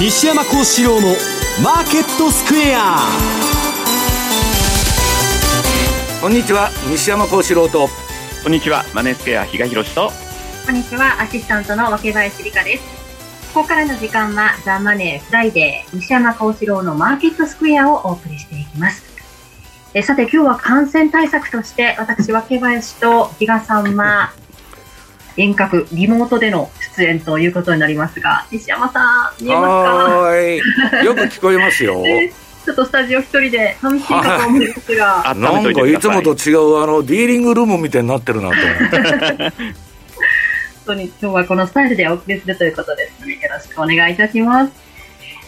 西山孝四郎のマーケットスクエア。こんにちは西山孝四郎と。こんにちはマネースクエア比嘉宏と。こんにちはアシスタントの若林理香です。ここからの時間はザ・マネーフライデー西山孝四郎のマーケットスクエアをお送りしていきます。えさて今日は感染対策として私若林と比嘉さんは遠隔リモートでの出演ということになりますが西山さん見えますか？はい。よく聞こえますよ。ちょっとスタジオ一人で寂しいかと思うん です。が、なんかいつもと違うあのディーリングルームみたいになってるなと思って。当に今日はこのスタイルでお送りするということですので、よろしくお願いいたします。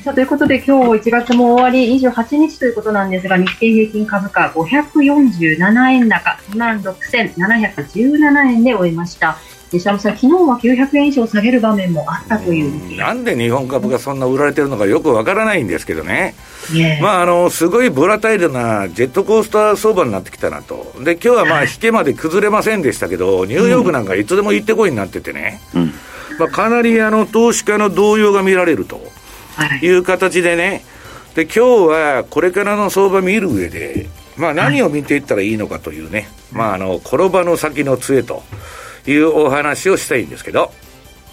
さあ、ということで今日1月も終わり28日ということなんですが、日経平均株価547円高、26,717円で終えました。西山さん、昨日は900円以上下げる場面もあったという。なんで日本株がそんな売られてるのかよくわからないんですけどね、まあ、あのすごいボラタイルなジェットコースター相場になってきたなと、で今日はまあ引けまで崩れませんでしたけど、ニューヨークなんかいつでも行ってこいになっててね、うん、まあ、かなりあの投資家の動揺が見られるという形でね、で今日はこれからの相場見る上で、まあ、何を見ていったらいいのかというね、まあ、あの転ばの先の杖と。いうお話をしたいんですけど。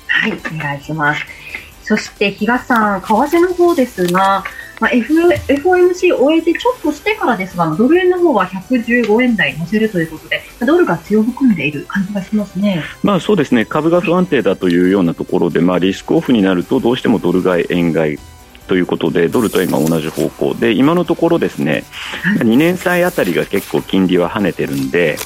はい、お願いします。そして、比嘉さん、為替の方ですが、まあ、F、FOMC を終えてちょっとしてからですが、ドル円の方は115円台乗せるということで、ドルが強含んでいる感じがしますね。まあそうですね、株が不安定だというようなところで、まあリスクオフになるとどうしてもドル買い円買いということでドルと円が同じ方向で今のところですね2年債あたりが結構金利は跳ねてるんで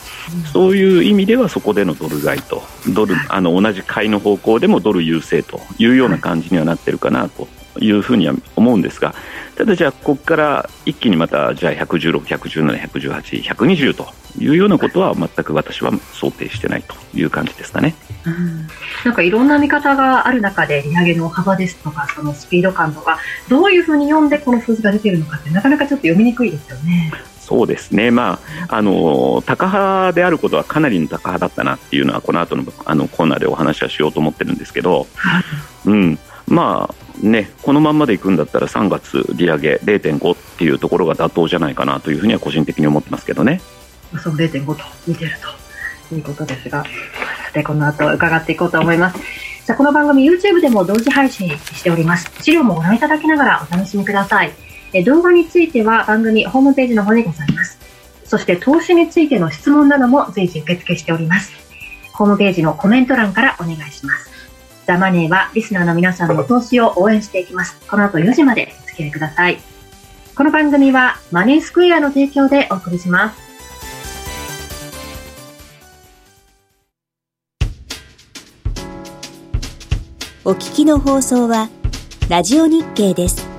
そういう意味ではそこでのドル買いとドルあの同じ買いの方向でもドル優勢というような感じにはなってるかなというふうには思うんですがただ、じゃあここから一気にまたじゃあ116、117、118、120というようなことは全く私は想定してないという感じですかね。うん、なんかいろんな見方がある中で利上げの幅ですとかそのスピード感とかどういうふうに読んでこの数字が出ているのかってなかなかちょっと読みにくいですよね。そうですね、まあ、あの高派であることはかなりの高派だったなっていうのはこの後のあのコーナーでお話はしようと思ってるんですけど、うん、まあね、このまんまでいくんだったら3月利上げ0.5っていうところが妥当じゃないかなというふうには個人的に思ってますけどね。その0.5と見てるということですが、さてこの後伺っていこうと思います。さあこの番組 YouTube でも同時配信しております。資料もご覧いただきながらお楽しみください。え動画については番組ホームページの方でございます。そして投資についての質問なども随時受付しております。ホームページのコメント欄からお願いします。ザ・マネーはリスナーの皆さんの投資を応援していきます。この後4時までお付き合いください。この番組はマネースクエアの提供でお送りします。お聞きの放送はラジオ日経です。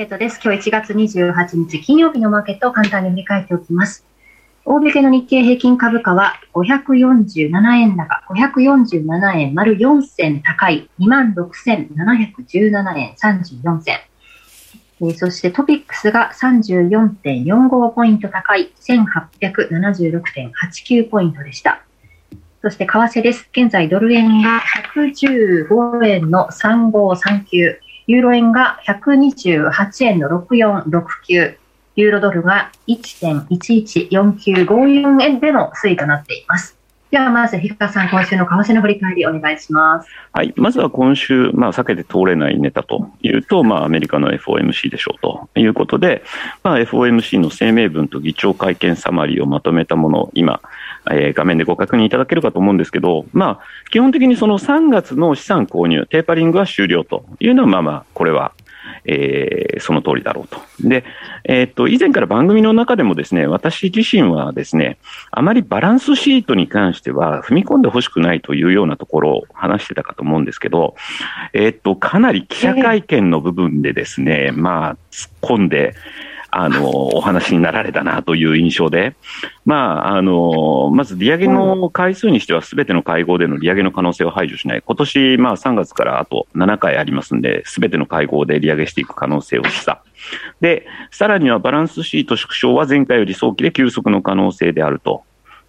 ケットです。今日1月28日金曜日のマーケットを簡単に振り返っておきます。大引けの日経平均株価は547円高、547円丸4銭高い26,717円34銭。えそしてトピックスが34.45ポイント高い1876.89ポイントでした。そして為替です。現在ドル円が115円の3539。ユーロ円が128円の6469、ユーロドルが1.114954円での推移となっています。ではまず、日川さん、今週の為替の振り返りお願いします。はい。まずは今週、まあ、避けて通れないネタというと、まあ、アメリカの FOMC でしょうということで、まあ、FOMC の声明文と議長会見サマリーをまとめたものを今、えー、画面でご確認いただけるかと思うんですけど、まあ、基本的にその3月の資産購入、テーパリングは終了というのは、まあまあ、これはえー、その通りだろうと。で、えー、っと、以前から番組の中でもですね、私自身はですね、あまりバランスシートに関しては踏み込んでほしくないというようなところを話してたかと思うんですけど、えー、っと、かなり記者会見の部分でですね、まあ、突っ込んで、あの、お話になられたなという印象で、まあ、あの、まず利上げの回数にしてはすべての会合での利上げの可能性を排除しない。今年、まあ3月からあと7回ありますんで、すべての会合で利上げしていく可能性を示唆。で、さらにはバランスシート縮小は前回より早期で急速の可能性であると。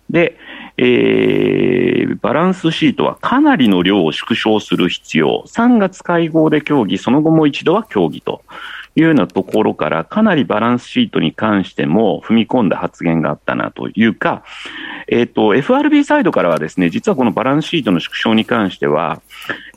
で、えー、バランスシートはかなりの量を縮小する必要。3月会合で協議、その後も一度は協議と。いうようなところから、かなりバランスシートに関しても踏み込んだ発言があったなというか、えっ、ー、と、FRB サイドからはですね、実はこのバランスシートの縮小に関しては、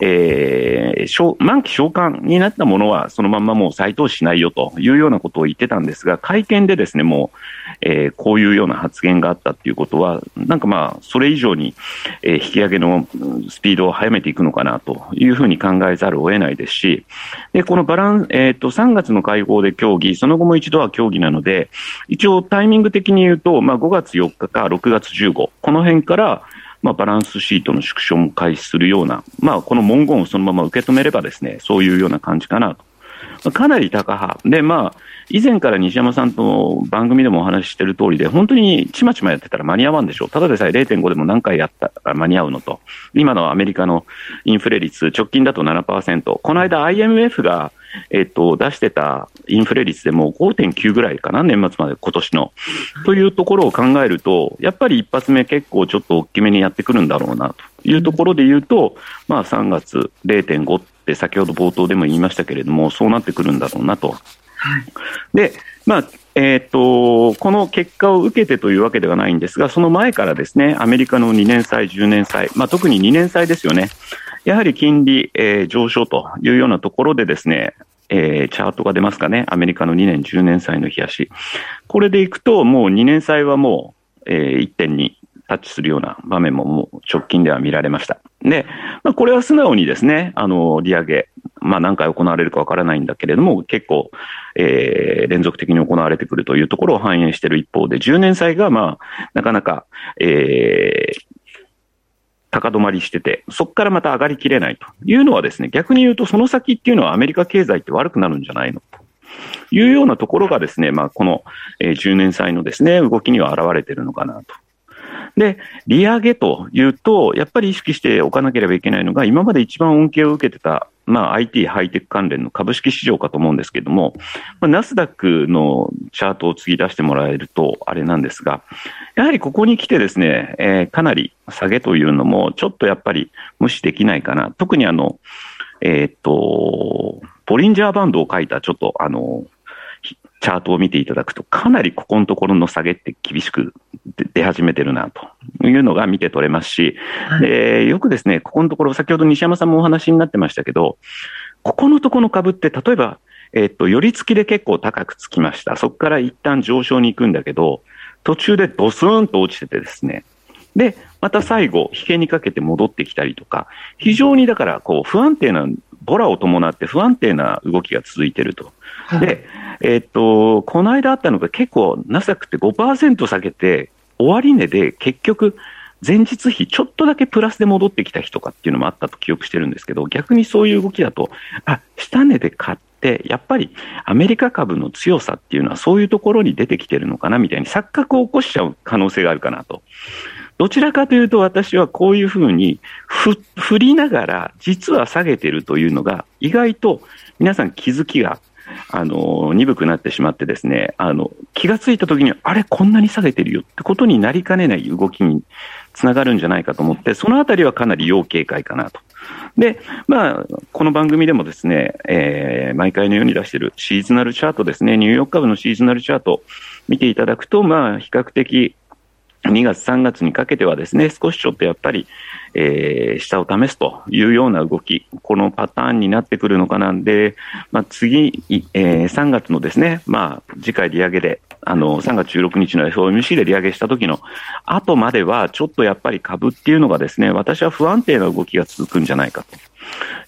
えー、満期償還になったものはそのままもう再投資しないよというようなことを言ってたんですが、会見でですね、もう、えー、こういうような発言があったっていうことは、なんかまあ、それ以上に、えー、引き上げのスピードを速めていくのかなというふうに考えざるを得ないですし、で、このバランス、えっ、ー、と、3月の会合で協議、その後も一度は協議なので、一応タイミング的に言うと、まあ、5月4日か6月15、この辺から、まあ、バランスシートの縮小も開始するような、まあ、この文言をそのまま受け止めればですね、そういうような感じかなと。かなり高派。で、まあ、以前から西山さんと番組でもお話ししてる通りで、本当にちまちまやってたら間に合わんでしょう。ただでさえ0.5でも何回やったら間に合うのと。今のアメリカのインフレ率、直近だと7%。この間 IMF が、えっと、出してたインフレ率でも5.9ぐらいかな、年末まで今年の。というところを考えると、やっぱり一発目結構ちょっと大きめにやってくるんだろうなというところで言うと、まあ3月0.5って先ほど冒頭でも言いましたけれども、そうなってくるんだろうなと。はい、で、まあ、えーと、この結果を受けてというわけではないんですが、その前からですね、アメリカの2年債、10年債、まあ、特に2年債ですよね、やはり金利、えー、上昇というようなところでですね、えー、チャートが出ますかね、アメリカの2年、10年債の冷やし。これでいくと、もう2年債はもう、えー、1.2タッチするような場面ももう直近では見られました。で、まあ、これは素直にですね、あの、利上げ、まあ、何回行われるかわからないんだけれども、結構、えー、連続的に行われてくるというところを反映している一方で、10年債が、まあ、なかなか、えー、高止まりしてて、そこからまた上がりきれないというのはですね、逆に言うとその先っていうのはアメリカ経済って悪くなるんじゃないの？というようなところがですね、まあ、この10年債のですね、動きには現れているのかなとで、利上げというと、やっぱり意識しておかなければいけないのが、今まで一番恩恵を受けてた、まあ、IT、ハイテク関連の株式市場かと思うんですけれども、まあ、ナスダックのチャートを次出してもらえると、あれなんですが、やはりここに来てですね、えー、かなり下げというのも、ちょっとやっぱり無視できないかな。特にあの、えー、っと、ボリンジャーバンドを書いた、ちょっとあの、チャートを見ていただくと、かなりここのところの下げって厳しく出始めてるなというのが見て取れますし、はい、でよくですね、ここのところ、先ほど西山さんもお話になってましたけど、ここのところの株って、例えば、えっと、寄り付きで結構高くつきました。そこから一旦上昇に行くんだけど、途中でドスーンと落ちててですね、で、また最後、引けにかけて戻ってきたりとか、非常にだから、こう、不安定な、ボラを伴って不安定な動きが続いていると。で、えっと、この間あったのが結構、ナスダックって5%下げて、終値で結局、前日比ちょっとだけプラスで戻ってきた日とかっていうのもあったと記憶してるんですけど、逆にそういう動きだと、あ、下値で買って、やっぱりアメリカ株の強さっていうのはそういうところに出てきてるのかなみたいに錯覚を起こしちゃう可能性があるかなと。どちらかというと私はこういうふうに振りながら実は下げてるというのが意外と皆さん気づきがあの、鈍くなってしまってですね、あの、気がついた時に、あれ、こんなに下げてるよってことになりかねない動きにつながるんじゃないかと思って、そのあたりはかなり要警戒かなと。で、まあ、この番組でもですね、えー、毎回のように出しているシーズナルチャートですね、ニューヨーク株のシーズナルチャート見ていただくと、まあ、比較的、2月、3月にかけてはですね、少しちょっとやっぱり、えー、下を試すというような動き、このパターンになってくるのかなんで、まあ、次、えー、3月のですね、まあ、次回利上げで、あの、3月16日の FOMC で利上げした時の後までは、ちょっとやっぱり株っていうのがですね、私は不安定な動きが続くんじゃないかと。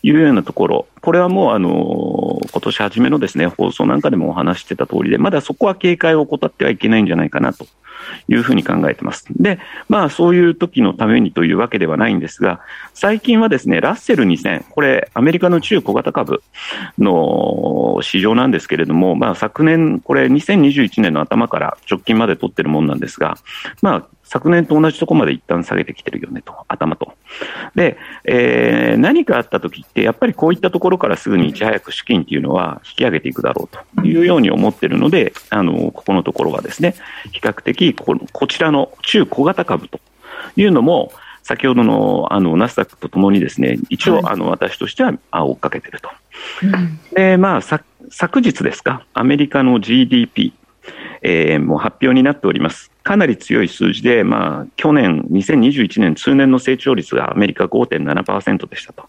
いうようなところ、これはもうあの今年初めのですね放送なんかでもお話してた通りで、まだそこは警戒を怠ってはいけないんじゃないかなというふうに考えてます。で、まあそういう時のためにというわけではないんですが、最近はですね、ラッセル2000、これアメリカの中小型株の市場なんですけれども、まあ昨年、これ2021年の頭から直近まで取ってるもんなんですが、まあ昨年と同じところまで一旦下げてきてるよねと、頭と。で、えー、何かあった時って、やっぱりこういったところからすぐにいち早く資金っていうのは引き上げていくだろうというように思ってるので、あの、ここのところはですね、比較的こ、こちらの中小型株というのも、先ほどのあのナスダックとともにですね一応、あの私としては追っかけてると。でまあ、昨日ですか、アメリカの GDP、えー、もう発表になっております。かなり強い数字で、まあ、去年、2021年通年の成長率がアメリカ5.7%でしたと。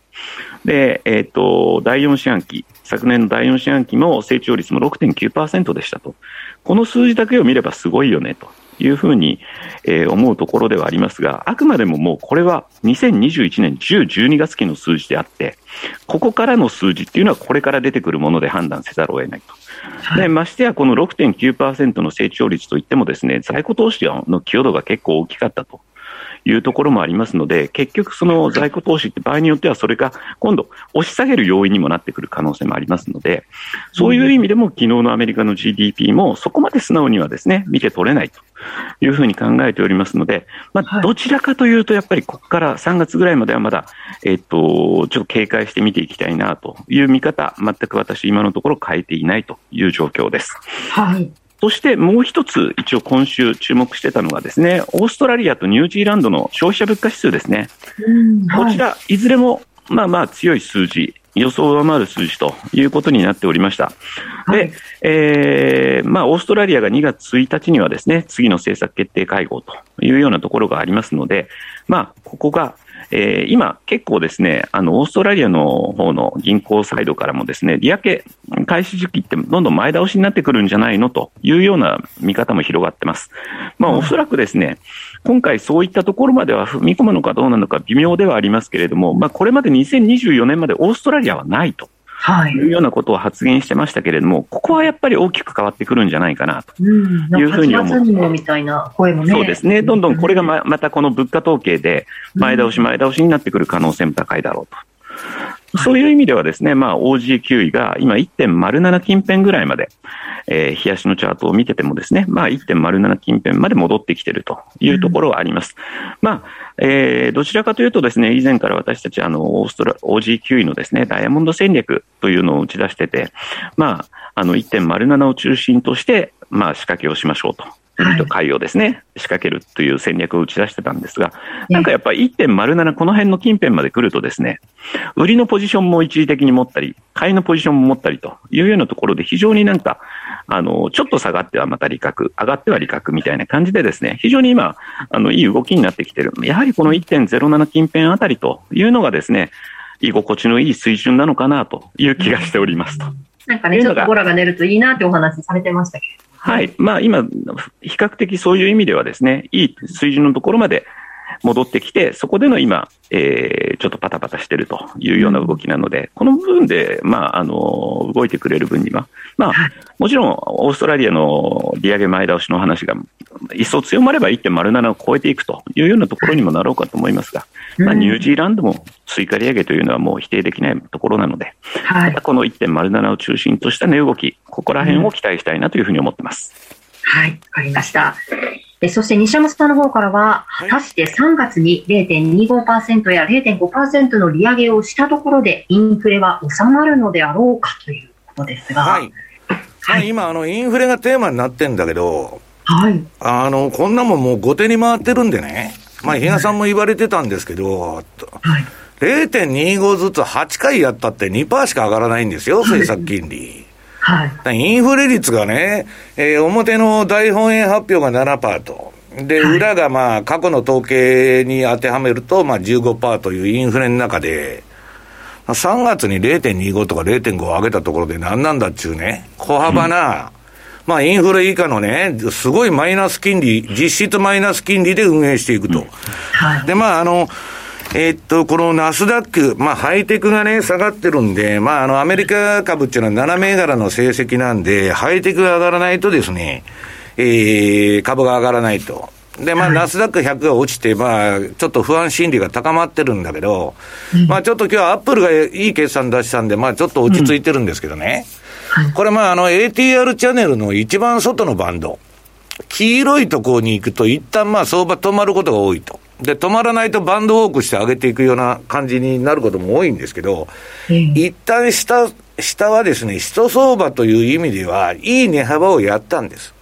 で、えっ、ー、と、第4四半期、昨年の第4四半期も成長率も6.9%でしたと。この数字だけを見ればすごいよねと。いうふうに、えー、思うところではありますが、あくまでももうこれは2021年10、12月期の数字であって、ここからの数字っていうのはこれから出てくるもので判断せざるを得ないと。でましてや、この6.9%の成長率といってもですね在庫投資の寄与度が結構大きかったというところもありますので、結局、その在庫投資って場合によっては、それが今度、押し下げる要因にもなってくる可能性もありますので、そういう意味でも、昨日のアメリカの GDP も、そこまで素直にはですね、見て取れないというふうに考えておりますので、まあ、どちらかというと、やっぱりここから3月ぐらいまではまだ、えっと、ちょっと警戒して見ていきたいなという見方、全く私、今のところ変えていないという状況です。はい。そしてもう一つ、一応今週注目してたのがですね、オーストラリアとニュージーランドの消費者物価指数ですね。こちら、いずれもまあまあ強い数字、予想を上回る数字ということになっておりました。で、はい、えー、まあ、オーストラリアが2月1日にはですね、次の政策決定会合というようなところがありますので、まあ、ここがえー、今、結構ですね、あの、オーストラリアの方の銀行サイドからもですね、利上げ開始時期ってどんどん前倒しになってくるんじゃないの？というような見方も広がってます。まあ、おそらくですね、今回そういったところまでは踏み込むのかどうなのか微妙ではありますけれども、まあ、これまで2024年までオーストラリアはないと。はい、いうようなことを発言してましたけれども、ここはやっぱり大きく変わってくるんじゃないかなというふうに思う。うん、みたいな声もね。そうですね。どんどんこれがままたこの物価統計で前倒し前倒しになってくる可能性も高いだろうと。そういう意味ではですね、まあ、OG9 位が今1.07近辺ぐらいまで、えー、冷やしのチャートを見ててもですね、まあ、1.07近辺まで戻ってきているというところはあります。うん、まあ、えー、どちらかというとですね、以前から私たち、あの、オーストラ、OG9 位のですね、ダイヤモンド戦略というのを打ち出してて、まあ、あの、1.07を中心として、まあ、仕掛けをしましょうと。と買いをですね、仕掛けるという戦略を打ち出してたんですが、なんかやっぱり1.07、この辺の近辺まで来るとですね、売りのポジションも一時的に持ったり、買いのポジションも持ったりというようなところで、非常になんか、あの、ちょっと下がってはまた利確、上がっては利確みたいな感じでですね、非常に今、あの、いい動きになってきてる。やはりこの1.07近辺あたりというのがですね、居心地のいい水準なのかなという気がしておりますと。なんかね、ちょっとボラが出るといいなってお話されてましたけど。はい。まあ今、比較的そういう意味ではですね、いい水準のところまで戻ってきて、そこでの今、えー、ちょっとパタパタしてるというような動きなので、この部分で、まあ、あの、動いてくれる分には、まあ、もちろん、オーストラリアの利上げ前倒しの話が、一層強まれば1.07を超えていくというようなところにもなろうかと思いますが、まあ、ニュージーランドも追加利上げというのはもう否定できないところなので、はい、この1.07を中心とした値動き、ここら辺を期待したいなというふうに思ってます。はい、わかりました。えそして西山さんの方からは、果たして3月に0.25%や0.5%の利上げをしたところで、インフレは収まるのであろうかということですが。はい。はい、今、あの、インフレがテーマになってんだけど、はい。あの、こんなもんもう後手に回ってるんでね。まあ、比嘉さんも言われてたんですけど、はい。0.25ずつ8回やったって2%しか上がらないんですよ、政策金利。はい、インフレ率がね、えー、表の大本営発表が7%と、で、裏がまあ、過去の統計に当てはめると、まあ15%というインフレの中で、3月に0.25とか0.5を上げたところで何なんだっちゅうね、小幅な、まあインフレ以下のね、すごいマイナス金利、実質マイナス金利で運営していくと。で、まああの、えー、っと、このナスダック、まあ、ハイテクがね、下がってるんで、まあ、あの、アメリカ株っていうのは7銘柄の成績なんで、ハイテクが上がらないとですね、えー、株が上がらないと。で、まあ、ナスダック100が落ちて、まあ、ちょっと不安心理が高まってるんだけど、まあ、ちょっと今日はアップルがいい決算出したんで、まあ、ちょっと落ち着いてるんですけどね。これ、まあ、あの、ATR チャンネルの一番外のバンド。黄色いところに行くと、一旦まあ、相場止まることが多いと。で、止まらないとバンドウォークして上げていくような感じになることも多いんですけど、うん、一旦下、下はですね、人相場という意味では、いい値幅をやったんです。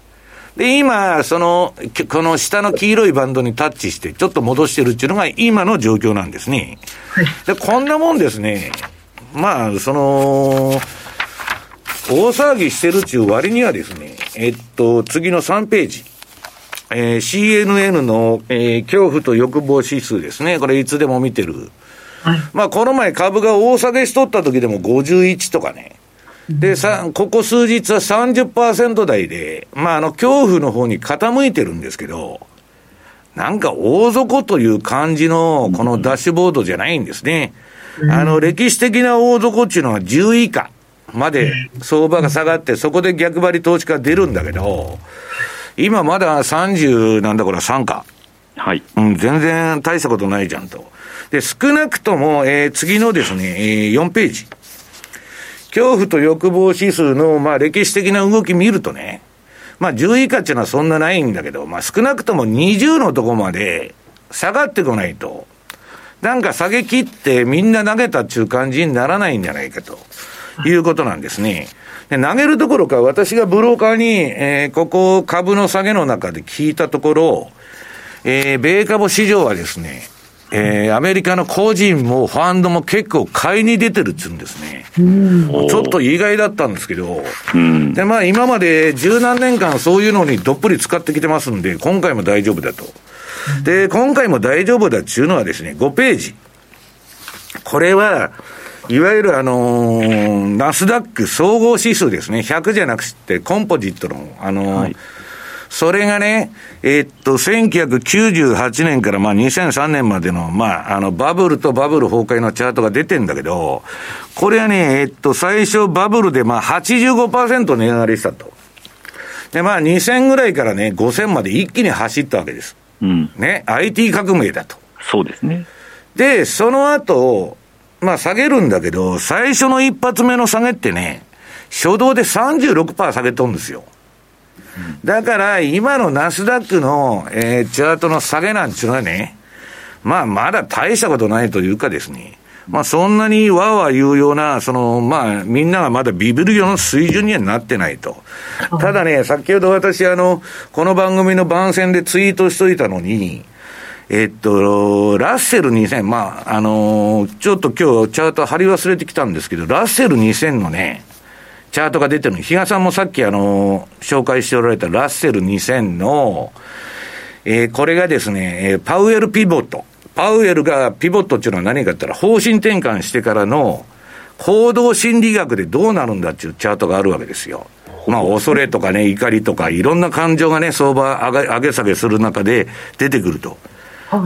で、今、その、この下の黄色いバンドにタッチして、ちょっと戻してるっていうのが今の状況なんですね。はい、で、こんなもんですね、まあ、その、大騒ぎしてるっていう割にはですね、えっと、次の3ページ。えー、CNN の、えー、恐怖と欲望指数ですね。これいつでも見てる。はい、まあ、この前株が大下げしとった時でも51とかね。で、さ、ここ数日は30%台で、まあ、あの、恐怖の方に傾いてるんですけど、なんか大底という感じの、このダッシュボードじゃないんですね。あの、歴史的な大底っていうのは10以下まで相場が下がって、そこで逆張り投資家出るんだけど、今まだ30なんだこれ3か。はい。うん、全然大したことないじゃんと。で、少なくとも、えー、次のですね、えー、4ページ。恐怖と欲望指数の、まあ、歴史的な動き見るとね、まあ、10以下っていうのはそんなないんだけど、まあ、少なくとも20のとこまで下がってこないと、なんか下げ切ってみんな投げたっていう感じにならないんじゃないかということなんですね。で投げるどころか、私がブローカーに、えー、ここ株の下げの中で聞いたところ、えー、米株市場はですね、えー、アメリカの個人もファンドも結構買いに出てるっつうんですね。ちょっと意外だったんですけど、で、まあ今まで十何年間そういうのにどっぷり使ってきてますんで、今回も大丈夫だと。で、今回も大丈夫だっていうのはですね、5ページ。これは、いわゆるあのー、ナスダック総合指数ですね。100じゃなくて、コンポジットの、あのーはい、それがね、えー、っと、1998年からまあ2003年までの、まあ、あの、バブルとバブル崩壊のチャートが出てんだけど、これはね、えー、っと、最初バブルでまあ85%値上がりしたと。で、まあ2000ぐらいからね、5000まで一気に走ったわけです。うん。ね、IT 革命だと。そうですね。で、その後、まあ下げるんだけど、最初の一発目の下げってね、初動で36%下げとんですよ。だから今のナスダックの、えー、チャートの下げなんていうのはね、まあまだ大したことないというかですね、まあそんなにわーわー言うような、その、まあみんながまだビビるような水準にはなってないと。ただね、先ほど私あの、この番組の番宣でツイートしといたのに、えっと、ラッセル2000、まあ、あのー、ちょっと今日チャート貼り忘れてきたんですけど、ラッセル2000のね、チャートが出てるの比嘉さんもさっきあのー、紹介しておられたラッセル2000の、えー、これがですね、えー、パウエルピボット。パウエルがピボットっていうのは何かって言ったら、方針転換してからの行動心理学でどうなるんだっていうチャートがあるわけですよ。まあ、恐れとかね、怒りとか、いろんな感情がね、相場上げ上げ下げする中で出てくると。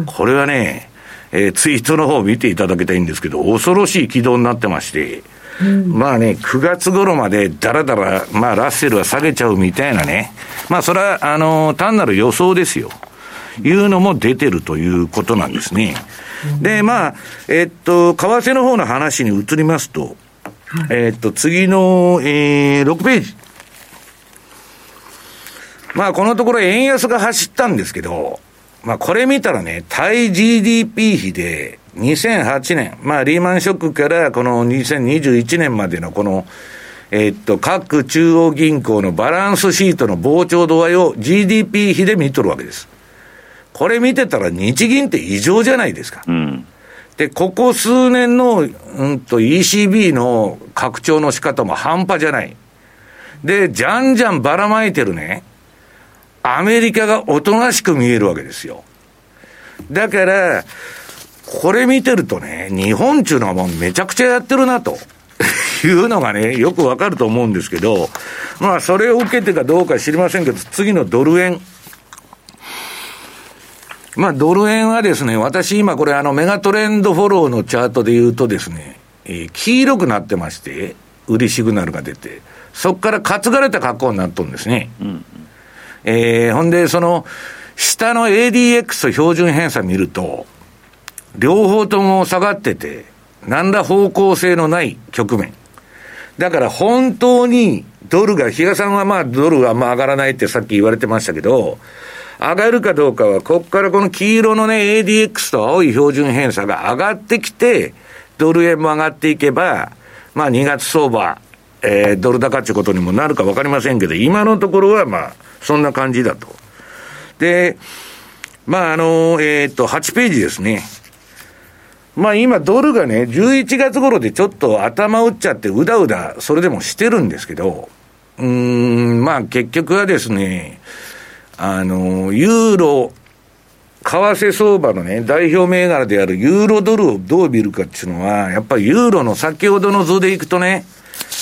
これはね、えー、ツイートの方を見ていただきたいんですけど、恐ろしい軌道になってまして、うん、まあね、9月頃までだらだら、まあラッセルは下げちゃうみたいなね、まあそれは、あのー、単なる予想ですよ。いうのも出てるということなんですね。で、まあ、えっと、為替の方の話に移りますと、えっと、次の、えー、6ページ。まあ、このところ円安が走ったんですけど、まあこれ見たらね、対 GDP 比で2008年、まあリーマンショックからこの2021年までのこの、えっと、各中央銀行のバランスシートの膨張度合いを GDP 比で見とるわけです。これ見てたら日銀って異常じゃないですか。うん、で、ここ数年の、うんと ECB の拡張の仕方も半端じゃない。で、じゃんじゃんばらまいてるね。アメリカがおとなしく見えるわけですよ。だから、これ見てるとね、日本っていうのはもうめちゃくちゃやってるなと。いうのがね、よくわかると思うんですけど、まあ、それを受けてかどうか知りませんけど、次のドル円。まあ、ドル円はですね、私今これあのメガトレンドフォローのチャートで言うとですね、えー、黄色くなってまして、売りシグナルが出て、そこから担がれた格好になっとるんですね。うん、えー、ほんで、その、下の ADX と標準偏差見ると、両方とも下がってて、何ら方向性のない局面。だから本当にドルが、比嘉さんはまあドルはまあ上がらないってさっき言われてましたけど、上がるかどうかは、ここからこの黄色のね、ADX と青い標準偏差が上がってきて、ドル円も上がっていけば、まあ2月相場、えー、ドル高っていうことにもなるかわかりませんけど、今のところはまあ、そんな感じだと。で、まああの、えっ、と、8ページですね。まあ今ドルがね、11月頃でちょっと頭打っちゃってうだうだ、それでもしてるんですけど、うん、まあ結局はですね、あの、ユーロ、為替相場のね、代表銘柄であるユーロドルをどう見るかっていうのは、やっぱりユーロの先ほどの図でいくとね、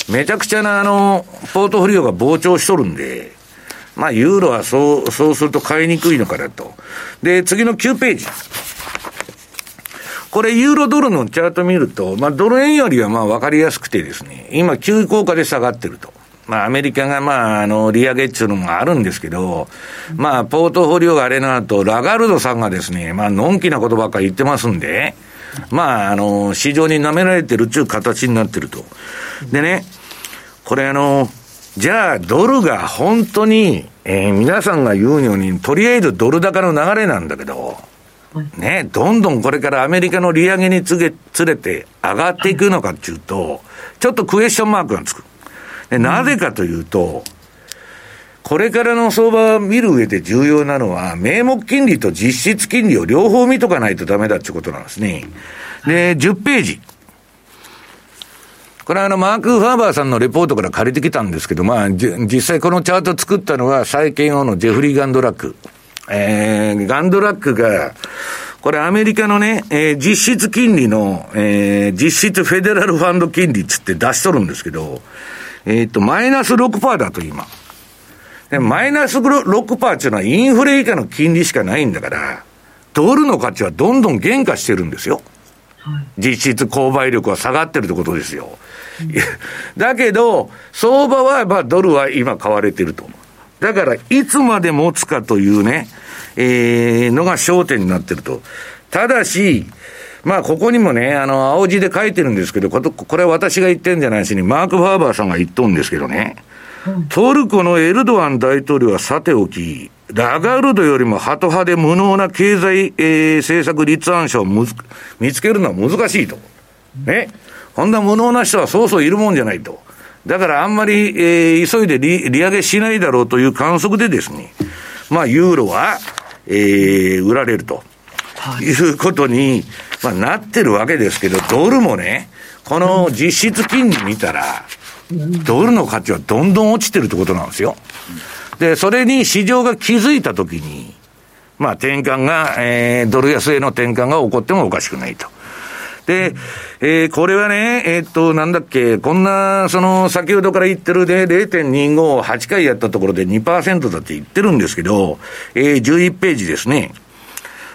めちゃくちゃなあの、ポートフォリオが膨張しとるんで、まあユーロはそう、そうすると買いにくいのかなと。で、次の9ページ。これ、ユーロドルのチャート見ると、まあ、ドル円よりはまあ分かりやすくてですね、今、急降下で下がってると。まあ、アメリカがまあ、あの、利上げっていうのもあるんですけど、まあ、ポートフォリオがあれなと、ラガルドさんがですね、まあ、のんきなことばっかり言ってますんで、まあ、あの、市場に舐められてるっていう形になってると。でね、これあの、じゃあ、ドルが本当に、えー、皆さんが言うように、とりあえずドル高の流れなんだけど、ね、どんどんこれからアメリカの利上げにつれつれて上がっていくのかっていうと、ちょっとクエスチョンマークがつく。でなぜかというと、これからの相場を見る上で重要なのは、名目金利と実質金利を両方見とかないとダメだってことなんですね。で、10ページ。これはあの、マーク・ファーバーさんのレポートから借りてきたんですけど、まあ、実際このチャート作ったのは、債券王のジェフリー・ガンドラック。えー、ガンドラックが、これアメリカのね、えー、実質金利の、えー、実質フェデラルファンド金利つって出しとるんですけど、えっ、と、マイナス6%だと今。で、マイナス6%っていうのはインフレ以下の金利しかないんだから、ドルの価値はどんどん減価してるんですよ。実質購買力は下がってるってことですよ。だけど、相場は、まあ、ドルは今買われてると。だから、いつまで持つかというね、えー、のが焦点になってると。ただし、まあ、ここにもね、あの、青字で書いてるんですけど、ことこれは私が言ってんじゃないしに、マーク・ファーバーさんが言っとんですけどね、トルコのエルドアン大統領はさておき、ラガルドよりもハト派で無能な経済、えー、政策立案者をむず見つけるのは難しいと。ね。こんな無能な人はそうそういるもんじゃないと。だからあんまり、えー、急いで利利上げしないだろうという観測でですね、まあ、ユーロは、えー、売られると。いうことに、まあ、なってるわけですけど、ドルもね、この実質金利見たら、ドルの価値はどんどん落ちてるってことなんですよ。で、それに市場が気づいたときに、まあ転換が、えー、ドル安への転換が起こってもおかしくないと。で、えー、これはね、えー、っと、なんだっけ、こんな、その、先ほどから言ってるで、0.25を8回やったところで2%だって言ってるんですけど、えー、11ページですね。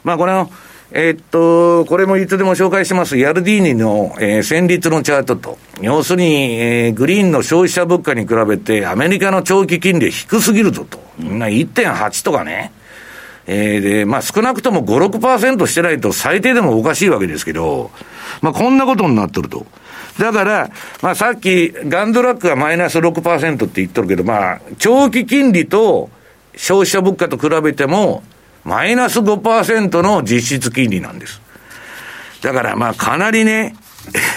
まあ、これの、え、っと、これもいつでも紹介してます、ヤルディーニの、えー、戦率のチャートと、要するに、えー、グリーンの消費者物価に比べて、アメリカの長期金利低すぎるぞと。みんな1.8とかね。えー、で、まあ少なくとも5、6%してないと最低でもおかしいわけですけど、まあこんなことになっとると。だから、まあさっき、ガンドラックがマイナス6%って言っとるけど、まあ、長期金利と消費者物価と比べても、マイナス5%の実質金利なんです。だからまあかなりね、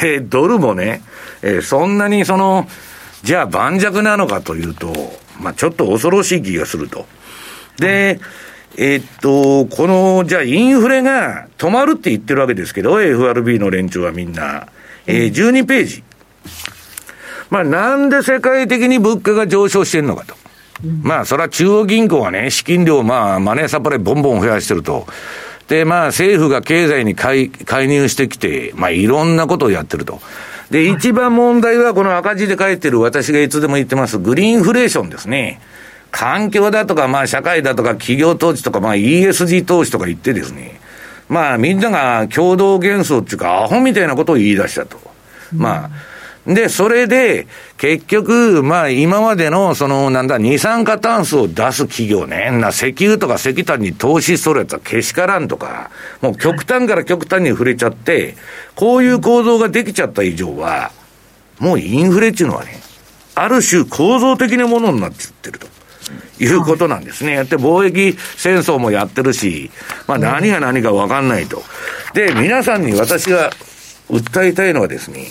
えー、ドルもね、えー、そんなにその、じゃあ盤石なのかというと、まあちょっと恐ろしい気がすると。で、えー、っと、この、じゃあインフレが止まるって言ってるわけですけど、FRB の連中はみんな。えー、12ページ。まあなんで世界的に物価が上昇してるのかと。まあ、それは中央銀行はね、資金量、まあ、マネーサプライボンボン増やしてると。で、まあ、政府が経済に介入してきて、まあ、いろんなことをやってると。で、一番問題は、この赤字で書いてる、私がいつでも言ってます、グリーンフレーションですね。環境だとか、まあ、社会だとか、企業投資とか、まあ、ESG 投資とか言ってですね、まあ、みんなが共同幻想っていうか、アホみたいなことを言い出したと。まあ、で、それで、結局、まあ、今までの、その、なんだ、二酸化炭素を出す企業ね、な、石油とか石炭に投資しとるやつはけしからんとか、もう極端から極端に触れちゃって、こういう構造ができちゃった以上は、もうインフレっていうのはね、ある種構造的なものになっちゃってると。いうことなんですね。やって貿易戦争もやってるし、まあ何が何かわかんないと。で、皆さんに私が訴えたいのはですね、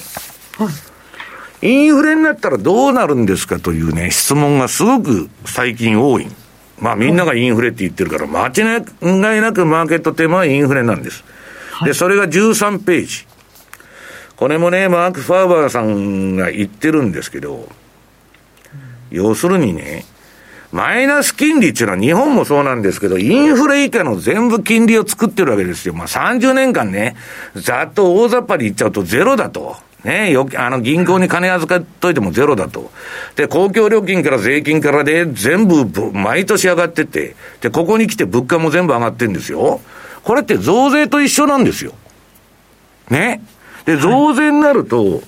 インフレになったらどうなるんですかというね、質問がすごく最近多い。まあみんながインフレって言ってるから、間違いなくマーケットテーマはインフレなんです。で、それが13ページ。これもね、マーク・ファーバーさんが言ってるんですけど、要するにね、マイナス金利っていうのは日本もそうなんですけど、インフレ以下の全部金利を作ってるわけですよ。まあ30年間ね、ざっと大雑把に言っちゃうとゼロだと。ねよ、あの、銀行に金預かっといてもゼロだと。で、公共料金から税金からで全部毎年上がってて、で、ここに来て物価も全部上がってんですよ。これって増税と一緒なんですよ。ね。で、増税になると、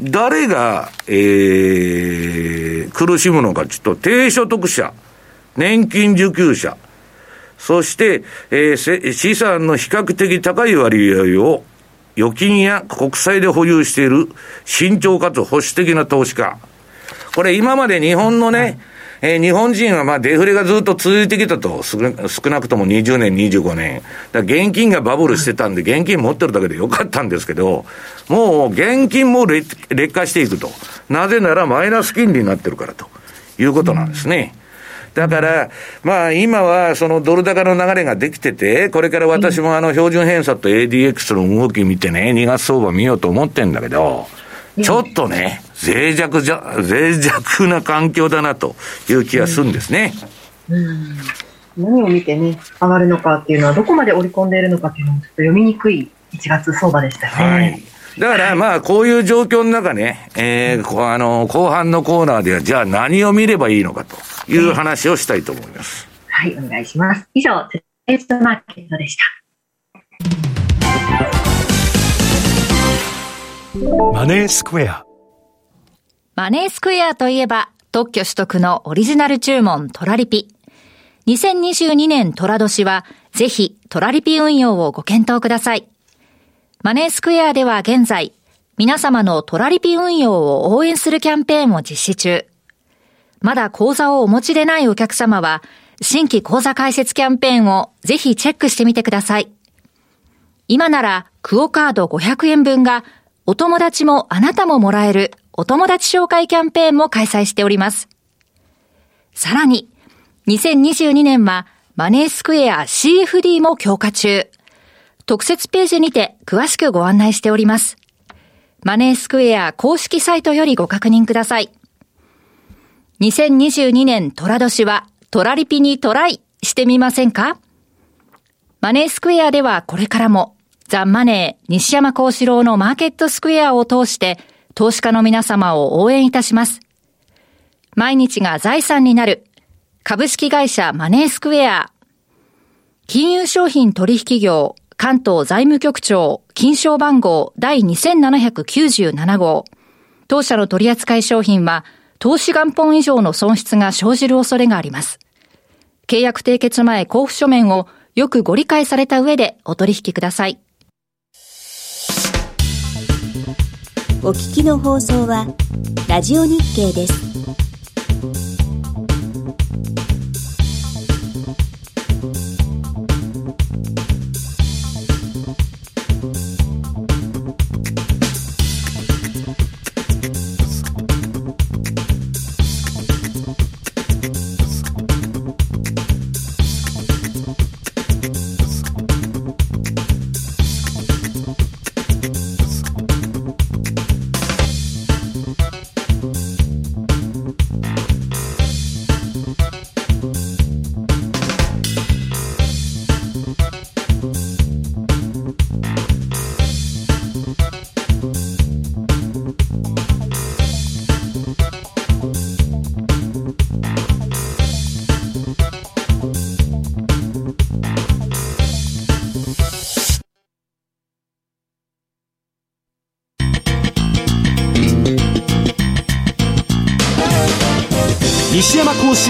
誰が、えー、苦しむのかちょっと、低所得者、年金受給者、そして、えー、資産の比較的高い割合を預金や国債で保有している慎重かつ保守的な投資家。これ今まで日本のね、えー、日本人はまあデフレがずっと続いてきたと、少なくとも20年、25年。だ現金がバブルしてたんで、現金持ってるだけでよかったんですけど、もう現金も劣化していくと。なぜならマイナス金利になってるからということなんですね。だから、まあ今はそのドル高の流れができてて、これから私もあの標準偏差と ADX の動き見てね、2月相場見ようと思ってんだけど、ちょっとね、脆弱じゃ、脆弱な環境だなという気がするんですね。うん、何を見てね、上がるのかっていうのは、どこまで織り込んでいるのかっていうのもちょっと読みにくい1月相場でしたよね。はいだからまあ、こういう状況の中ね、えー、あの、後半のコーナーでは、じゃあ何を見ればいいのかという話をしたいと思います。はい、お願いします。以上、テレストマーケットでした。マネースクエア。マネースクエアといえば、特許取得のオリジナル注文トラリピ。2022年トラ年は、ぜひトラリピ運用をご検討ください。マネースクエアでは現在、皆様のトラリピ運用を応援するキャンペーンを実施中。まだ口座をお持ちでないお客様は、新規口座開設キャンペーンをぜひチェックしてみてください。今なら、クオカード500円分が、お友達もあなたももらえるお友達紹介キャンペーンも開催しております。さらに、2022年はマネースクエア CFD も強化中。特設ページにて詳しくご案内しております。マネースクエア公式サイトよりご確認ください。2022年トラ年はトラリピにトライしてみませんか？マネースクエアではこれからもザ・マネー西山幸四郎のマーケットスクエアを通して投資家の皆様を応援いたします。毎日が財産になる株式会社マネースクエア金融商品取引業関東財務局長、金賞番号第2797号。当社の取扱商品は、投資元本以上の損失が生じる恐れがあります。契約締結前交付書面をよくご理解された上でお取引ください。お聞きの放送は、ラジオ日経です。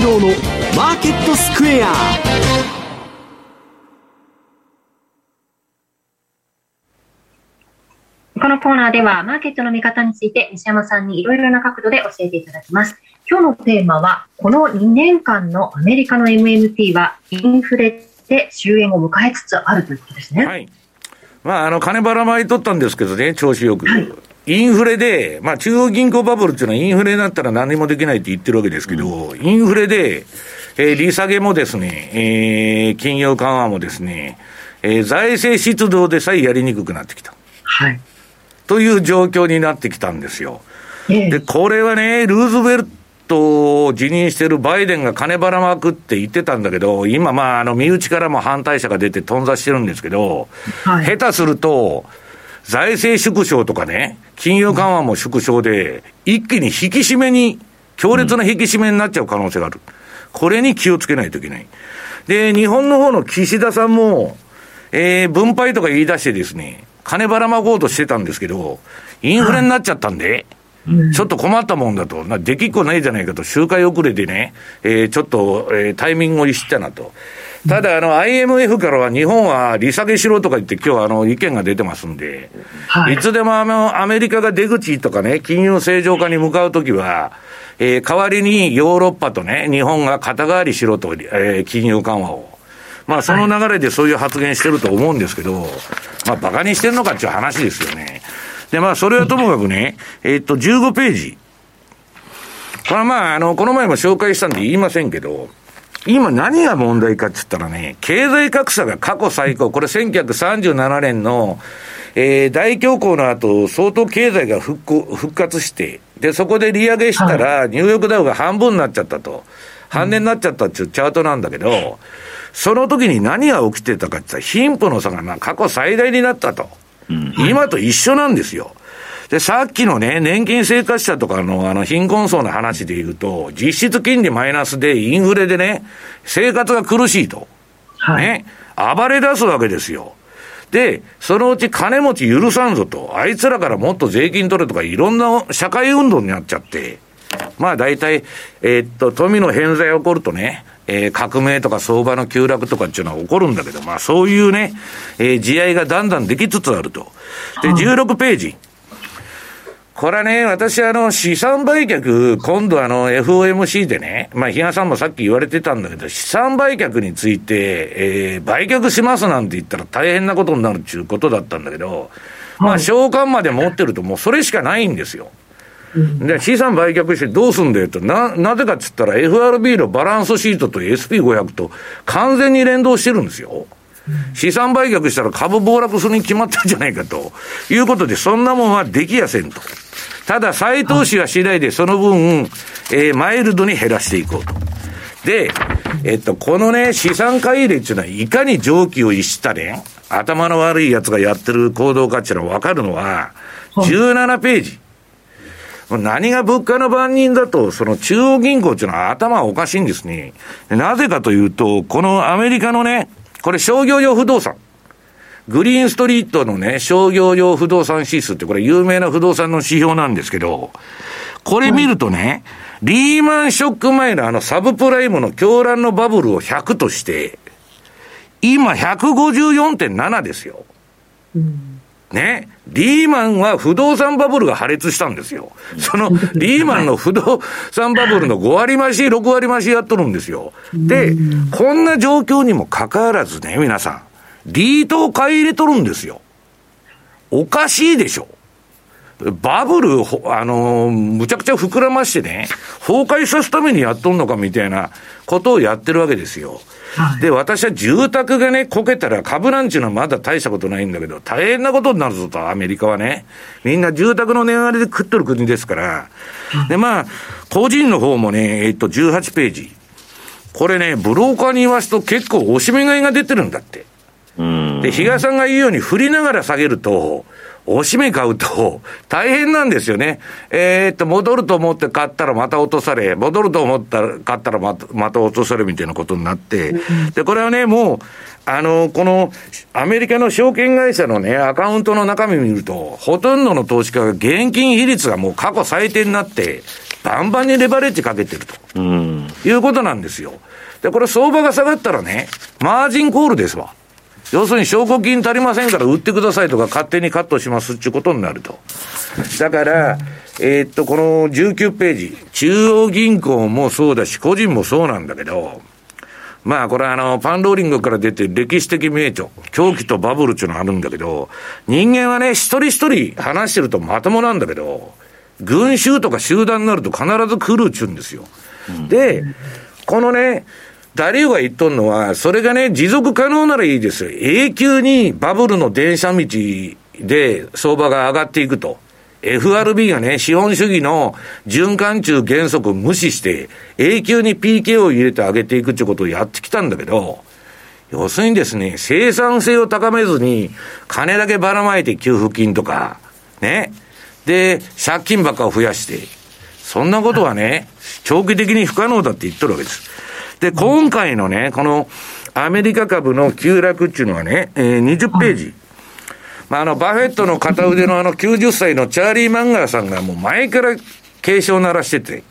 山幸四郎のマーケットスクエアこのコーナーではマーケットの見方について西山さんにいろいろな角度で教えていただきます。今日のテーマは、この2年間のアメリカの MMT はインフレで終焉を迎えつつあるということですね。はい。まあ、あの、金ばらまいとったんですけどね、調子よく。はいインフレで、まあ中央銀行バブルっていうのはインフレになったら何もできないって言ってるわけですけど、インフレで、えー、利下げもですね、えー、金融緩和もですね、えー、財政出動でさえやりにくくなってきた。はい。という状況になってきたんですよ。で、これはね、ルーズベルトを辞任してるバイデンが金ばらまくって言ってたんだけど、今、まあ、あの、身内からも反対者が出て頓挫してるんですけど、はい、下手すると、財政縮小とかね、金融緩和も縮小で、一気に引き締めに、強烈な引き締めになっちゃう可能性がある。これに気をつけないといけない。で、日本の方の岸田さんも、えー、分配とか言い出してですね、金ばらまこうとしてたんですけど、インフレになっちゃったんで、ちょっと困ったもんだと、できっこないじゃないかと、周回遅れでね、えー、ちょっと、えー、タイミングを逸したなと。ただ、あの、IMF からは日本は利下げしろとか言って、今日あの、意見が出てますんで、はい、いつでもあの、アメリカが出口とかね、金融正常化に向かうときは、えー、代わりにヨーロッパとね、日本が肩代わりしろと、えー、金融緩和を。まあ、その流れでそういう発言してると思うんですけど、まあ、馬鹿にしてるのかっていう話ですよね。で、まあ、それはともかくね、えっと、15ページ。これはまあ、あの、この前も紹介したんで言いませんけど、今何が問題かって言ったらね、経済格差が過去最高。これ1937年の、えー、大恐慌の後、相当経済が復復活して、で、そこで利上げしたら、ニューヨークダウが半分になっちゃったと。半値になっちゃったっていうチャートなんだけど、その時に何が起きてたかって言ったら、貧富の差が過去最大になったと。今と一緒なんですよ。で、さっきのね、年金生活者とかのあの貧困層の話で言うと、実質金利マイナスでインフレでね、生活が苦しいと。はい、ね、暴れ出すわけですよ。で、そのうち金持ち許さんぞと、あいつらからもっと税金取れとかいろんな社会運動になっちゃって、まあ大体、えー、っと、富の偏在が起こるとね、えー、革命とか相場の急落とかっていうのは起こるんだけど、まあそういうね、えー、地合いがだんだんできつつあると。で、16ページ。これはね、私あの、資産売却、今度あの、FOMC でね、まあ、比嘉さんもさっき言われてたんだけど、資産売却について、えー、売却しますなんて言ったら大変なことになるっていうことだったんだけど、まあ、償還まで持ってるともうそれしかないんですよ。で、資産売却してどうすんだよと、な、なぜかっつったら FRB のバランスシートと SP500 と完全に連動してるんですよ。資産売却したら株暴落するに決まったんじゃないかということで、そんなもんはできやせんと。ただ、再投資は次第でその分、えー、マイルドに減らしていこうと。で、えっと、このね、資産買い入れっていうのは、いかに常軌を逸したね、頭の悪い奴がやってる行動かっていうのは分かるのは、17ページ。何が物価の番人だと、その中央銀行っていうのは頭おかしいんですね。なぜかというと、このアメリカのね、これ商業用不動産。グリーンストリートのね、商業用不動産指数ってこれ有名な不動産の指標なんですけど、これ見るとね、リーマンショック前のあのサブプライムの狂乱のバブルを100として、今154.7ですよ。うんね、リーマンは不動産バブルが破裂したんですよ。そのリーマンの不動産バブルの5割増し、6割増しやっとるんですよ。で、こんな状況にもかかわらずね、皆さん、リートを買い入れとるんですよ。おかしいでしょ。バブル、あのー、むちゃくちゃ膨らましてね、崩壊さすためにやっとんのかみたいなことをやってるわけですよ。はい、で、私は住宅がね、こけたら株なんちゅうのはまだ大したことないんだけど、大変なことになるぞと、アメリカはね。みんな住宅の値上がりで食っとる国ですから。で、まあ、個人の方もね、えっと、18ページ。これね、ブローカーに言わすと結構おしめ買いが出てるんだって。で、比嘉さんが言うように振りながら下げると、おしめ買うと、大変なんですよね。えー、っと、戻ると思って買ったらまた落とされ、戻ると思ったら買ったらまたまた落とされみたいなことになって、で、これはね、もう、あの、この、アメリカの証券会社のね、アカウントの中身見ると、ほとんどの投資家が現金比率がもう過去最低になって、バンバンにレバレッジかけてると。いうことなんですよ。で、これ相場が下がったらね、マージンコールですわ。要するに証拠金足りませんから売ってくださいとか勝手にカットしますっていうことになると。だから、えー、っと、この19ページ、中央銀行もそうだし、個人もそうなんだけど、まあ、これあの、パンローリングから出て歴史的名著、狂気とバブルっていうのがあるんだけど、人間はね、一人一人話してるとまともなんだけど、群衆とか集団になると必ず来るっちゅうんですよ。で、このね、ダリューが言っとんのは、それがね、持続可能ならいいですよ。永久にバブルの電車道で相場が上がっていくと。FRB がね、資本主義の循環中原則を無視して、永久に PK を入れて上げていくってことをやってきたんだけど、要するにですね、生産性を高めずに、金だけばらまいて給付金とか、ね。で、借金ばっかを増やして、そんなことはね、長期的に不可能だって言っとるわけです。で、今回のね、このアメリカ株の急落っていうのはね、えー、20ページ。まあ、あの、バフェットの片腕のあの90歳のチャーリー・マンガーさんがもう前から警鐘を鳴らしてて、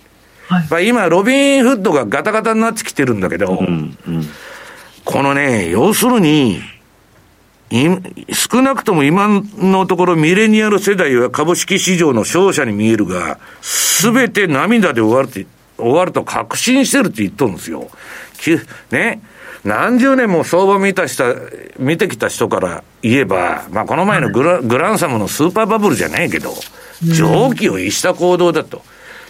はい、まあ今、ロビン・フッドがガタガタになってきてるんだけど、うんうん、このね、要するに、少なくとも今のところミレニアル世代は株式市場の勝者に見えるが、すべて涙で終わるって、終わると確信してるって言っとるんですよ。ね。何十年も相場見たした、見てきた人から言えば、まあこの前のグラ,、グランサムのスーパーバブルじゃないけど、常軌を逸した行動だと。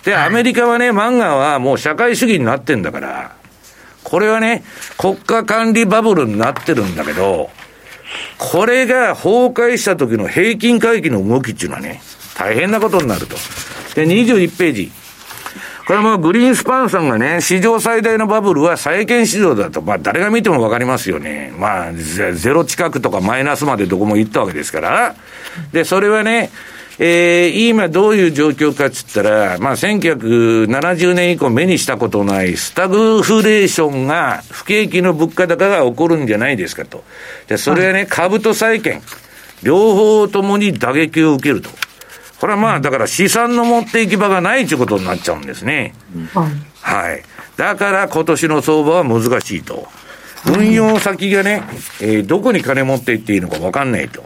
で、アメリカはね、漫画はもう社会主義になってんだから、これはね、国家管理バブルになってるんだけど、これが崩壊した時の平均回帰の動きっていうのはね、大変なことになると。で、21ページ。これもグリーンスパンさんがね、史上最大のバブルは債券市場だと、まあ誰が見てもわかりますよね。まあ、ゼロ近くとかマイナスまでどこも行ったわけですから。で、それはね、えー、今どういう状況かっつったら、まあ、1970年以降目にしたことないスタグフレーションが、不景気の物価高が起こるんじゃないですかと。で、それはね、株と債券、両方ともに打撃を受けると。これはまあ、だから資産の持っていき場がないということになっちゃうんですね。はい。だから今年の相場は難しいと。運用先がね、えー、どこに金持っていっていいのか分かんないと。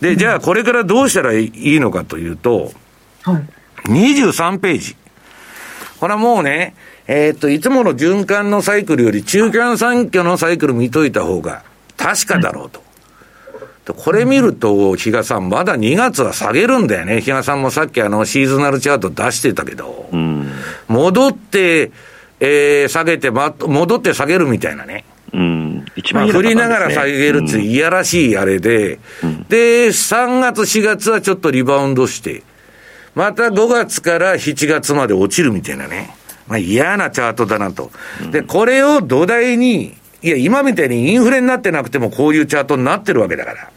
で、じゃあこれからどうしたらいいのかというと、はい、23ページ。これはもうね、えー、っと、いつもの循環のサイクルより中間産業のサイクル見といた方が確かだろうと。これ見ると、比嘉さん、まだ2月は下げるんだよね。比嘉さんもさっきあの、シーズナルチャート出してたけど、うん、戻って、えー、下げて、ま、戻って下げるみたいなね。うん、一番、ね、振りながら下げるっていやらしいあれで、うん、で、3月、4月はちょっとリバウンドして、また5月から7月まで落ちるみたいなね。まあ嫌なチャートだなと。で、これを土台に、いや、今みたいにインフレになってなくてもこういうチャートになってるわけだから。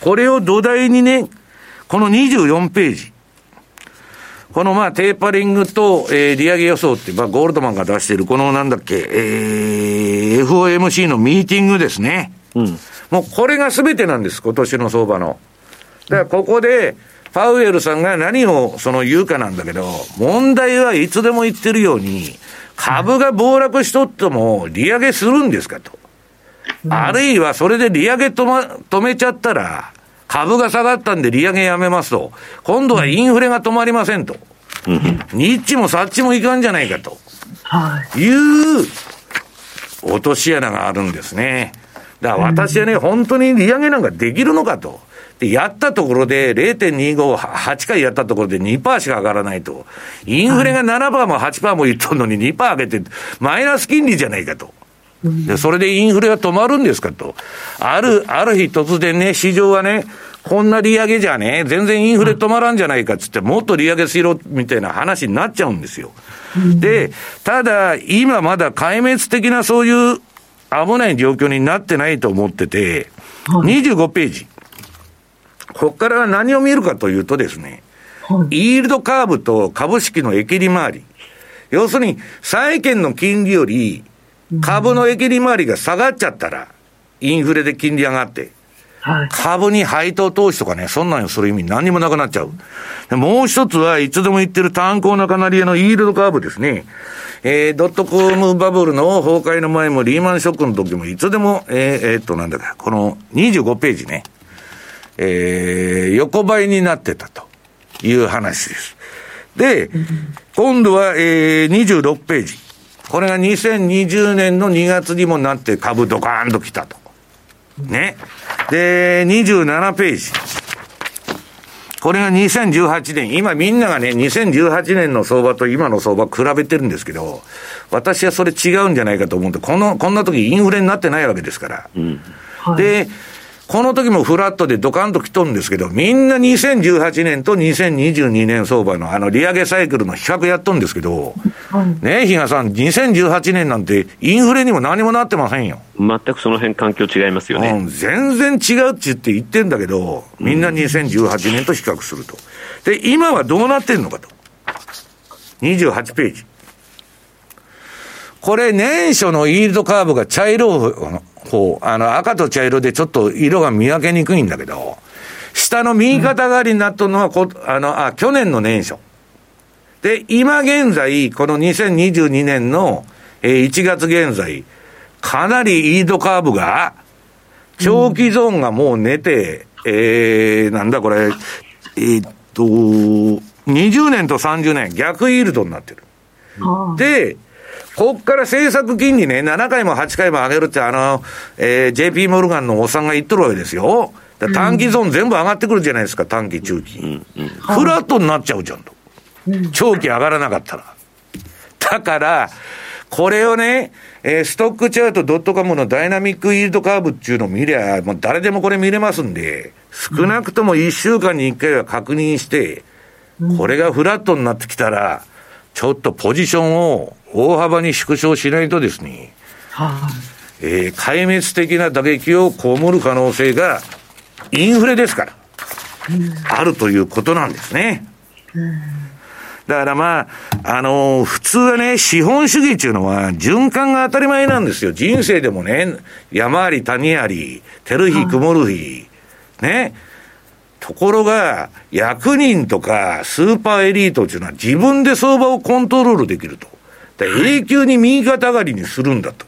これを土台にね、この24ページ。このまあテーパリングと、えー、利上げ予想って、まあゴールドマンが出しているこのなんだっけ、えー、FOMC のミーティングですね。うん。もうこれが全てなんです、今年の相場の。だからここで、パウエルさんが何をその言うかなんだけど、問題はいつでも言ってるように、株が暴落しとっても利上げするんですかと。あるいはそれで利上げ止,、ま、止めちゃったら、株が下がったんで利上げやめますと。今度はインフレが止まりませんと。ニッチもサッチもいかんじゃないかと。いう落とし穴があるんですね。だから私はね、本当に利上げなんかできるのかと。で、やったところで0.25、8回やったところで2%しか上がらないと。インフレが7%も8%も言っとんのに2%上げて、マイナス金利じゃないかと。で、それでインフレが止まるんですかと。ある、ある日突然ね、市場はね、こんな利上げじゃね、全然インフレ止まらんじゃないかっつって、もっと利上げしろみたいな話になっちゃうんですよ。で、ただ、今まだ壊滅的なそういう危ない状況になってないと思ってて、25ページ。ここから何を見るかというとですね、イールドカーブと株式のエキ利回り。要するに、債券の金利より、株のエキ利回りが下がっちゃったら、インフレで金利上がって、はい、株に配当投資とかね、そんなんする意味何にもなくなっちゃう。もう一つはいつでも言ってる炭鉱のカナリアのイールドカーブですね。えー、ドットコムバブルの崩壊の前もリーマンショックの時もいつでも、えー、えー、っと、なんだか、この25ページね、えー、横ばいになってたという話です。で、今度は、えー、26ページ。これが2020年の2月にもなって株ドカーンと来たと。ね。で、27ページ。これが2018年、今みんながね、2018年の相場と今の相場比べてるんですけど、私はそれ違うんじゃないかと思うんで、この、こんな時インフレになってないわけですから。うんはい、で、この時もフラットでドカンと来とるんですけど、みんな2018年と2022年相場のあの利上げサイクルの比較やっとるんですけど、ねえ、比嘉さん、2018年なんてインフレにも何もなってませんよ。全くその辺環境違いますよね。うん、全然違うって言って言ってんだけど、みんな2018年と比較すると。で、今はどうなってんのかと。28ページ。これ、年初のイールドカーブが茶色方、あの、赤と茶色でちょっと色が見分けにくいんだけど、下の右肩上がりになったのはこ、あの、あ、去年の年初。で、今現在、この2022年の、えー、1月現在、かなりイードカーブが、長期ゾーンがもう寝て、うん、えー、なんだこれ、えー、っと、20年と30年、逆イールドになってる。で、こっから政策金利ね、7回も8回も上げるって、あの、えー、JP モルガンのおっさんが言っとるわけですよ。短期ゾーン全部上がってくるじゃないですか、短期、中期。うんうん、フラットになっちゃうじゃんと。長期上がらなかったら。だから、これをね、えー、ストックチャートドットカムのダイナミックイールドカーブっていうのを見りゃ、もう誰でもこれ見れますんで、少なくとも1週間に1回は確認して、これがフラットになってきたら、ちょっとポジションを大幅に縮小しないとですね、はあ、えー、壊滅的な打撃を被る可能性が、インフレですから、うん、あるということなんですね。うん。だからまあ、あのー、普通はね、資本主義っていうのは循環が当たり前なんですよ。人生でもね、山あり谷あり、照る日曇る日、ね。ところが、役人とかスーパーエリートっていうのは自分で相場をコントロールできると。永久に右肩上がりにするんだと。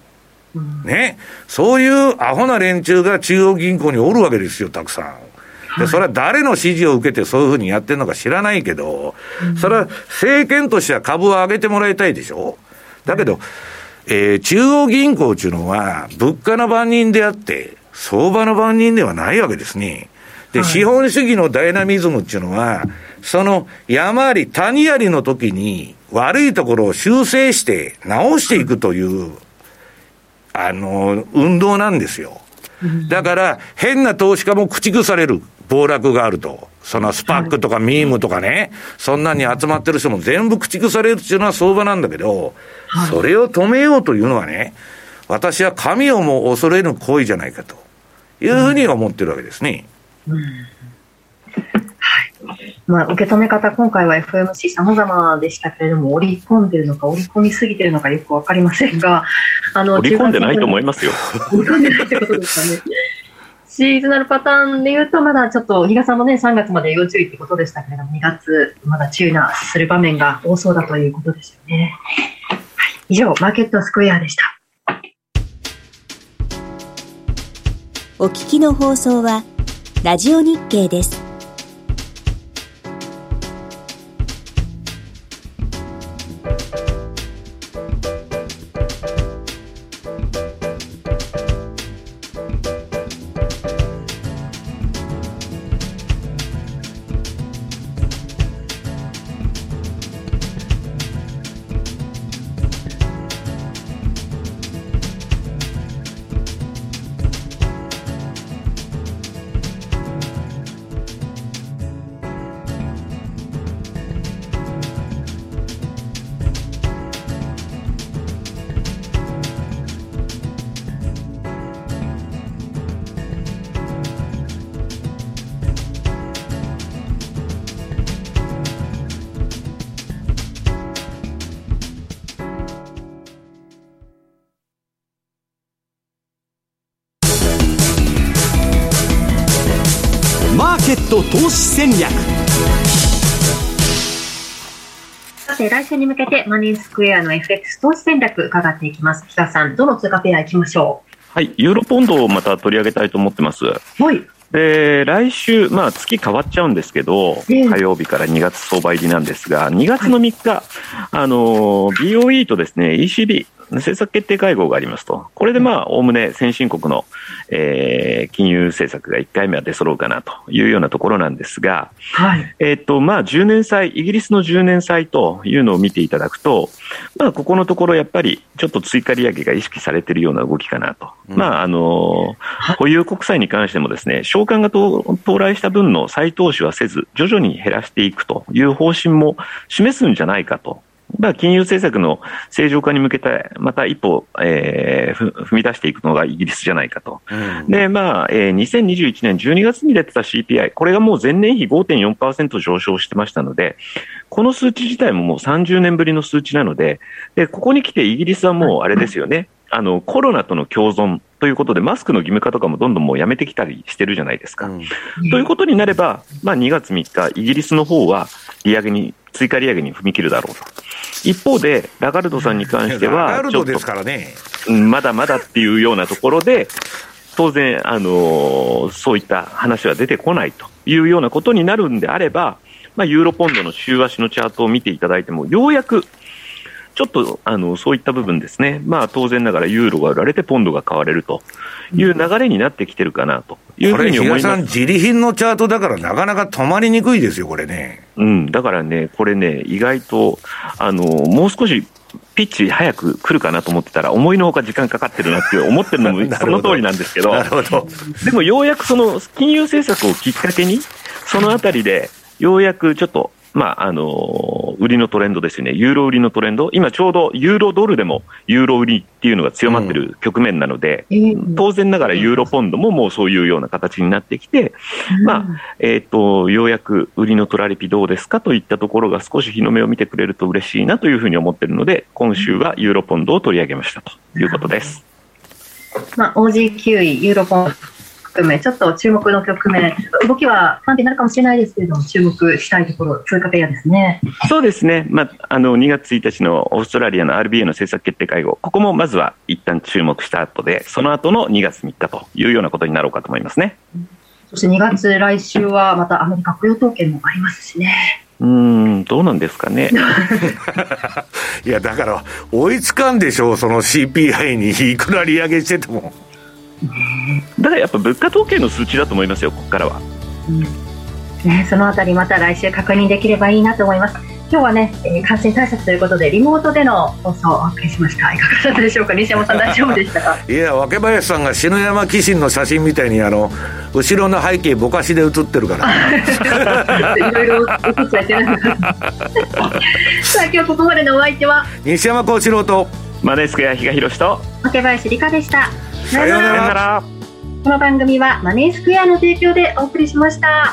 ね。そういうアホな連中が中央銀行におるわけですよ、たくさん。で、それは誰の指示を受けてそういうふうにやってるのか知らないけど、それは政権としては株を上げてもらいたいでしょだけど、えー、中央銀行っていうのは、物価の番人であって、相場の番人ではないわけですね。で、資本主義のダイナミズムっていうのは、その山あり谷ありの時に悪いところを修正して直していくという、あの、運動なんですよ。だから、変な投資家も駆逐される。暴落があると。そのスパックとかミームとかね、そんなに集まってる人も全部駆逐されるっていうのは相場なんだけど、それを止めようというのはね、私は神をも恐れぬ行為じゃないかというふうに思ってるわけですね。うんまあ、受け止め方、今回は FMC 様々でしたけれども、織り込んでるのか、織り込みすぎてるのかよくわかりませんが、あの、織り込んでないと思いますよ。織り込んでないってことですかね。シーズナルパターンで言うと、まだちょっと、比嘉さんもね、3月まで要注意ってことでしたけれども、2月、まだ注意なする場面が多そうだということですよね。はい、以上、マーケットスクエアでした。お聞きの放送は、ラジオ日経です。ト投資戦略さて、来週に向けてマネースクエアの FX 投資戦略伺っていきます。北さん、どの通貨ペア行きましょはい、ユーロポンドをまた取り上げたいと思ってます。はい。で、来週、まあ月変わっちゃうんですけど、火曜日から2月相場入りなんですが、2月の3日、あの、BOE とですね、ECB、政策決定会合がありますと、これでまあ、おおむね先進国の、えー、金融政策が1回目は出揃うかなというようなところなんですが、はい、えっと、まあ、10年債、イギリスの10年債というのを見ていただくと、まあ、ここのところやっぱりちょっと追加利上げが意識されているような動きかなと。うん、まあ、あの、保有国債に関してもですね、償還が到来した分の再投資はせず、徐々に減らしていくという方針も示すんじゃないかとまあ、金融政策の正常化に向けて、また一歩、えー、踏み出していくのがイギリスじゃないかと。うん、で、まあ、えー、2021年12月に出てた CPI、これがもう前年比5.4%上昇してましたので、この数値自体ももう30年ぶりの数値なので、で、ここに来てイギリスはもうあれですよね。あの、コロナとの共存ということで、マスクの義務化とかもどんどんもうやめてきたりしてるじゃないですか。うん、ということになれば、まあ2月3日、イギリスの方は利上げに、追加利上げに踏み切るだろうと。一方で、ラガルドさんに関しては、ちょっと、ね、まだまだっていうようなところで、当然、あのそういった話は出てこないというようなことになるんであれば、まあ、ユーロポンドの週足のチャートを見ていただいても、ようやくちょっとあのそういった部分ですね、まあ、当然ながらユーロが売られてポンドが買われるという流れになってきてるかなというふうに思います。これ、自利品のチャートだからなかなか止まりにくいですよ、これね。うん、だからね、これね、意外と、あの、もう少しピッチ早く来るかなと思ってたら、思いのほか時間かかってるなって思ってるのも その通りなんですけど、ど。でもようやくその金融政策をきっかけに、そのあたりで、ようやくちょっとまあ、あの、売りのトレンドですよね。ユーロ売りのトレンド。今ちょうどユーロドルでもユーロ売りっていうのが強まってる局面なので、うん、当然ながらユーロポンドももうそういうような形になってきて、うん、まあ、えっ、ー、と、ようやく売りのトラリピどうですかといったところが少し日の目を見てくれると嬉しいなというふうに思ってるので、今週はユーロポンドを取り上げましたということです。まあ、OG9 位、ユーロポンド。含め、ちょっと注目の局面、動きは不安定になるかもしれないですけれども、注目したいところ、通貨ペアですね。そうですね、まあ、あの2月1日のオーストラリアの RBA の政策決定会合、ここもまずは一旦注目した後で、その後の2月3日というようなことになろうかと思いますね。そして2月、来週はまたアメリカ雇用統計もありますしね。うん、どうなんですかね。いや、だから、追いつかんでしょう、その CPI にいくら利上げしてても。だからやっぱ物価統計の数値だと思いますよ、ここからは。うんね、そのあたりまた来週確認できればいいなと思います。今日はね、えー、感染対策ということでリモートでの放送をお送りしました。いかがだったでしょうか、西山さん大丈夫でしたか？いや、若林さんが篠山紀信の写真みたいにあの後ろの背景ぼかしで写ってるから。いろいろ映っちゃってない。さあ今日ここまでのお相手は？西山幸四郎とマネースクエア比嘉宏と若林理香でした。さようなら。この番組はマネースクエアの提供でお送りしました。